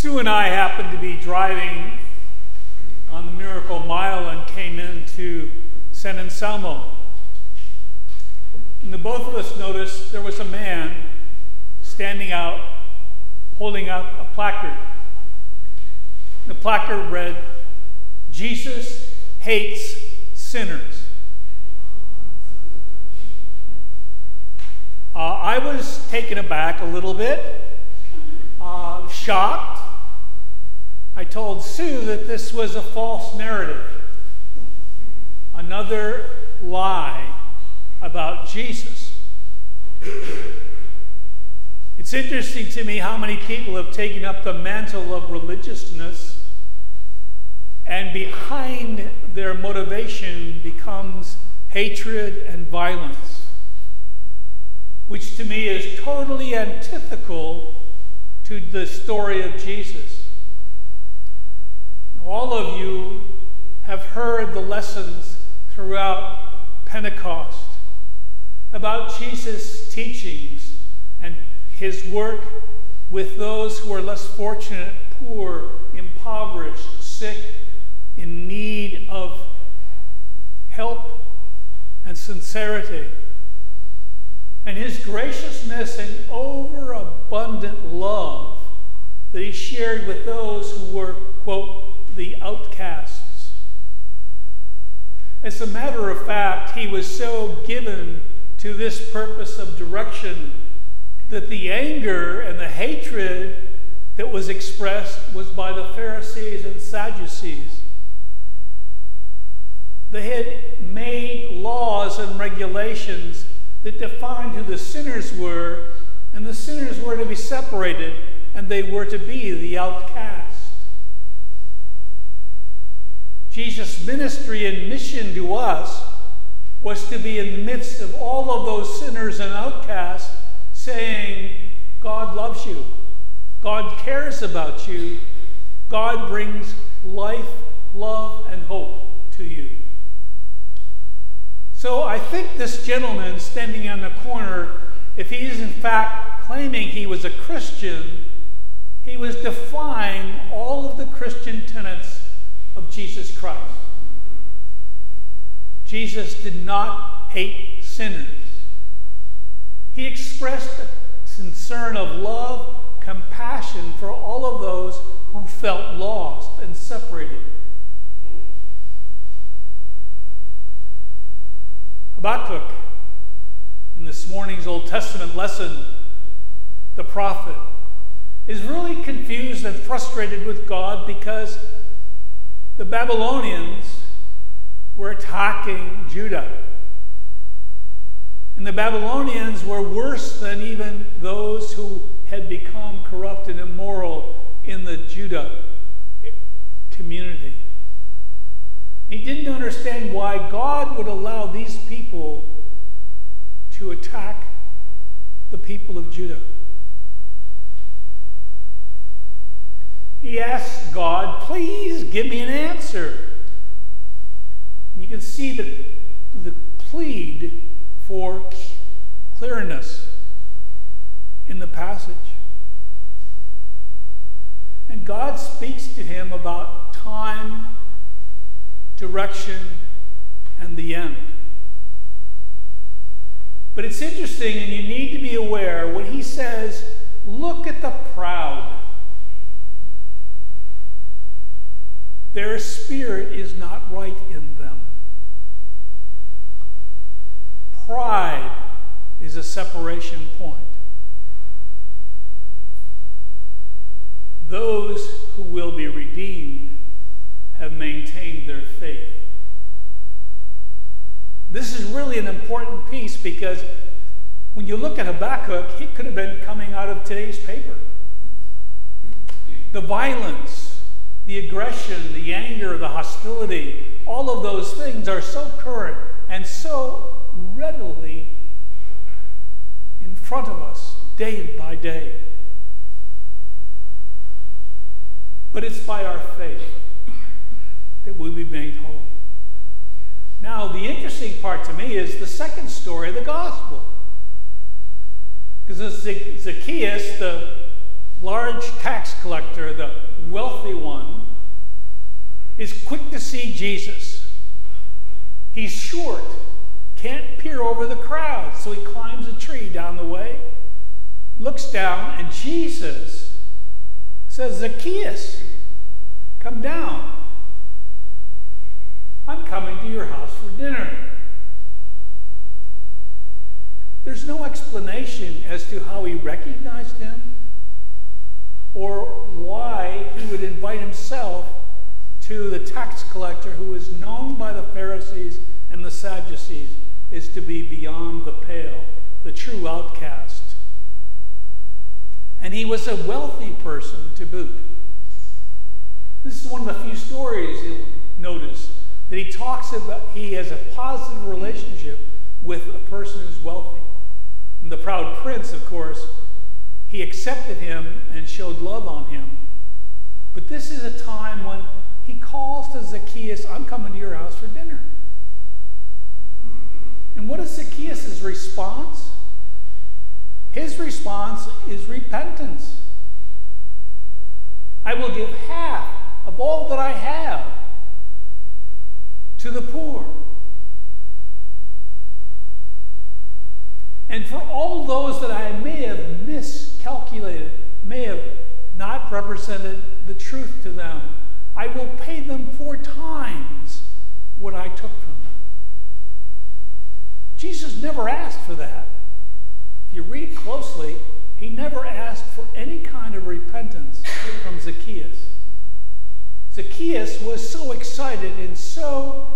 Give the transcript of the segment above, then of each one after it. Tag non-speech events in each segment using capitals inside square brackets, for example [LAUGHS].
Sue and I happened to be driving on the Miracle Mile and came into San Anselmo. And the both of us noticed there was a man standing out holding up a placard. The placard read, Jesus hates sinners. Uh, I was taken aback a little bit, uh, shocked. I told Sue that this was a false narrative, another lie about Jesus. It's interesting to me how many people have taken up the mantle of religiousness, and behind their motivation becomes hatred and violence, which to me is totally antithetical to the story of Jesus. All of you have heard the lessons throughout Pentecost about Jesus' teachings and his work with those who are less fortunate, poor, impoverished, sick, in need of help and sincerity. And his graciousness and overabundant love that he shared with those who were, quote, the outcasts. As a matter of fact, he was so given to this purpose of direction that the anger and the hatred that was expressed was by the Pharisees and Sadducees. They had made laws and regulations that defined who the sinners were, and the sinners were to be separated, and they were to be the outcast. Jesus' ministry and mission to us was to be in the midst of all of those sinners and outcasts, saying, God loves you. God cares about you. God brings life, love, and hope to you. So I think this gentleman standing on the corner, if he is in fact claiming he was a Christian, he was defying all of the Christian tenets of Jesus Christ. Jesus did not hate sinners. He expressed a concern of love, compassion for all of those who felt lost and separated. Habakkuk, in this morning's Old Testament lesson, the prophet, is really confused and frustrated with God because the Babylonians were attacking Judah. And the Babylonians were worse than even those who had become corrupt and immoral in the Judah community. He didn't understand why God would allow these people to attack the people of Judah. He asked God, please give me an answer. And you can see the, the plead for clearness in the passage. And God speaks to him about time, direction, and the end. But it's interesting, and you need to be aware when he says, Look at the proud. Their spirit is not right in them. Pride is a separation point. Those who will be redeemed have maintained their faith. This is really an important piece because when you look at Habakkuk, he could have been coming out of today's paper. The violence, the aggression, the anger, the hostility, all of those things are so current and so readily in front of us day by day. But it's by our faith that we'll be made whole. Now, the interesting part to me is the second story of the gospel. Because Zacchaeus, the large tax collector, the wealthy one, is quick to see Jesus. He's short, can't peer over the crowd, so he climbs a tree down the way, looks down, and Jesus says, Zacchaeus, come down. I'm coming to your house for dinner. There's no explanation as to how he recognized him or why he would invite himself to the tax collector who was known by the Pharisees and the Sadducees is to be beyond the pale, the true outcast. And he was a wealthy person to boot. This is one of the few stories you'll notice that he talks about he has a positive relationship with a person who's wealthy. And the proud prince, of course, he accepted him and showed love on him. But this is a time when he calls to Zacchaeus, I'm coming to your house for dinner. And what is Zacchaeus' response? His response is repentance. I will give half of all that I have to the poor. And for all those that I may have miscalculated, may have not represented the truth to them, I will pay them four times what I took from them. Jesus never asked for that. If you read closely, he never asked for any kind of repentance from Zacchaeus. Zacchaeus was so excited and so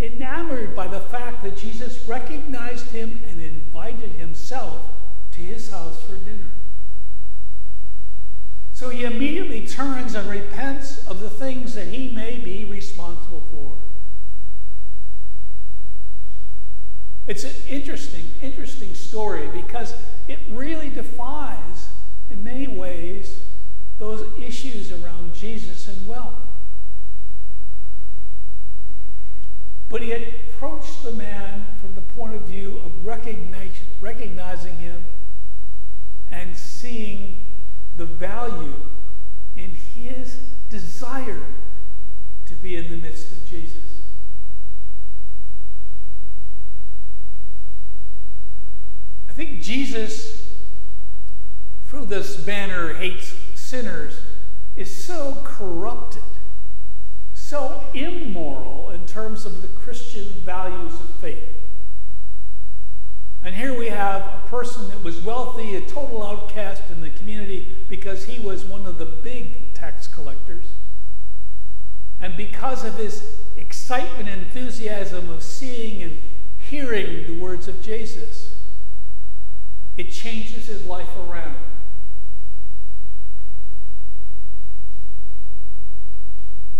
enamored by the fact that Jesus recognized him and invited himself to his house for dinner. So he immediately turns and repents of the things that he may be responsible for. It's an interesting, interesting story because it really defies, in many ways, those issues around Jesus and wealth. But he approached the man from the point of view of recognizing him and seeing the value in his desire to be in the midst of Jesus. I think Jesus, through this banner, hates sinners, is so corrupted so immoral in terms of the Christian values of faith. And here we have a person that was wealthy, a total outcast in the community because he was one of the big tax collectors. And because of his excitement and enthusiasm of seeing and hearing the words of Jesus, it changes his life around.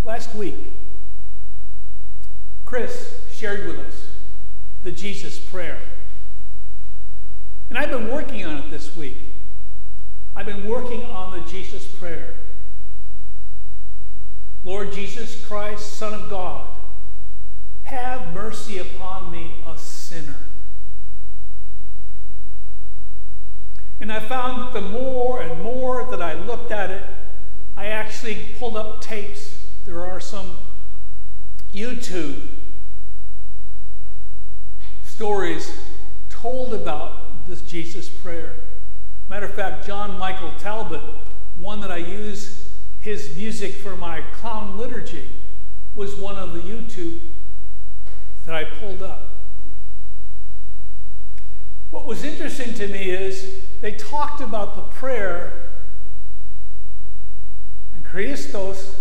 Last week, Chris shared with us the Jesus prayer. And I've been working on it this week. I've been working on the Jesus prayer. Lord Jesus Christ, Son of God, have mercy upon me, a sinner. And I found that the more and more that I looked at it, I actually pulled up tapes there are some YouTube stories told about this Jesus prayer. Matter of fact, John Michael Talbot, one that I use his music for my clown liturgy, was one of the YouTube that I pulled up. What was interesting to me is they talked about the prayer and Christos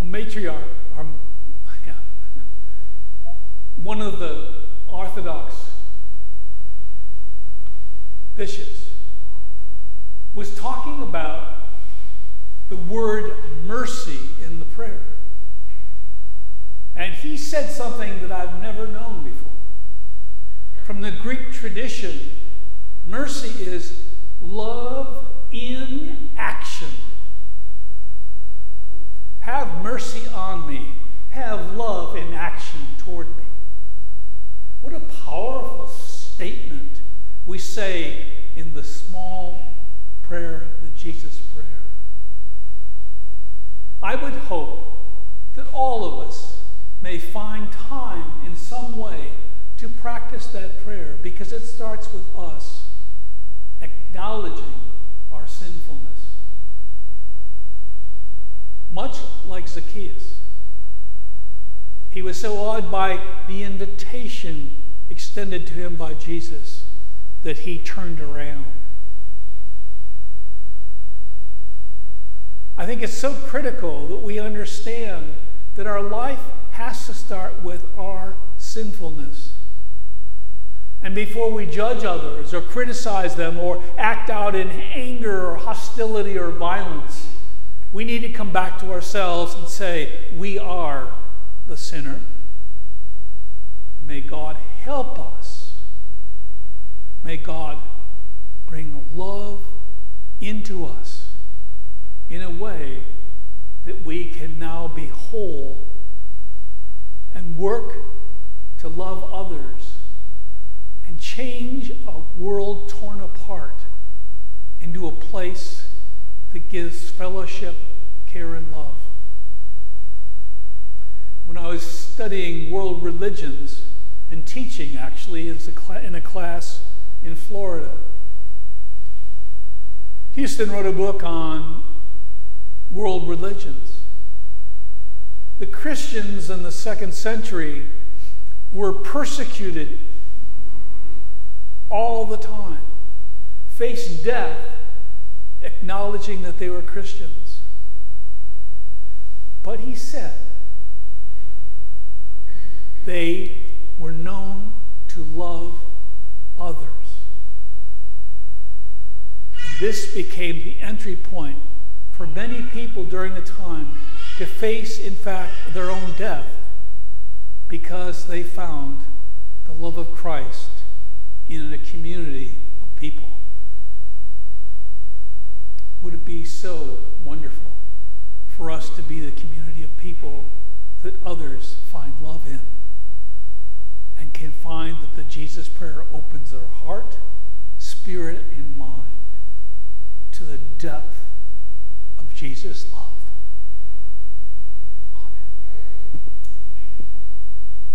a matriarch, or, [LAUGHS] yeah, one of the Orthodox bishops, was talking about the word mercy in the prayer. And he said something that I've never known before. From the Greek tradition, mercy is love in action. Have mercy on me. Have love in action toward me. What a powerful statement we say in the small prayer the Jesus' prayer. I would hope that all of us may find time in some way to practice that prayer because it starts with us acknowledging our sinfulness. Much like Zacchaeus, he was so awed by the invitation extended to him by Jesus that he turned around. I think it's so critical that we understand that our life has to start with our sinfulness. And before we judge others or criticize them or act out in anger or hostility or violence, we need to come back to ourselves and say, We are the sinner. May God help us. May God bring love into us in a way that we can now be whole and work to love others and change a world torn apart into a place that gives fellowship, care, and love. When I was studying world religions and teaching, actually, in a class in Florida, Huston wrote a book on world religions. The Christians in the second century were persecuted all the time, faced death, acknowledging that they were Christians. But he said they were known to love others. This became the entry point for many people during the time to face, in fact, their own death because they found the love of Christ in a community of people. Would it be so wonderful for us to be the community of people that others find love in and can find that the Jesus prayer opens their heart, spirit, and mind to the depth of Jesus'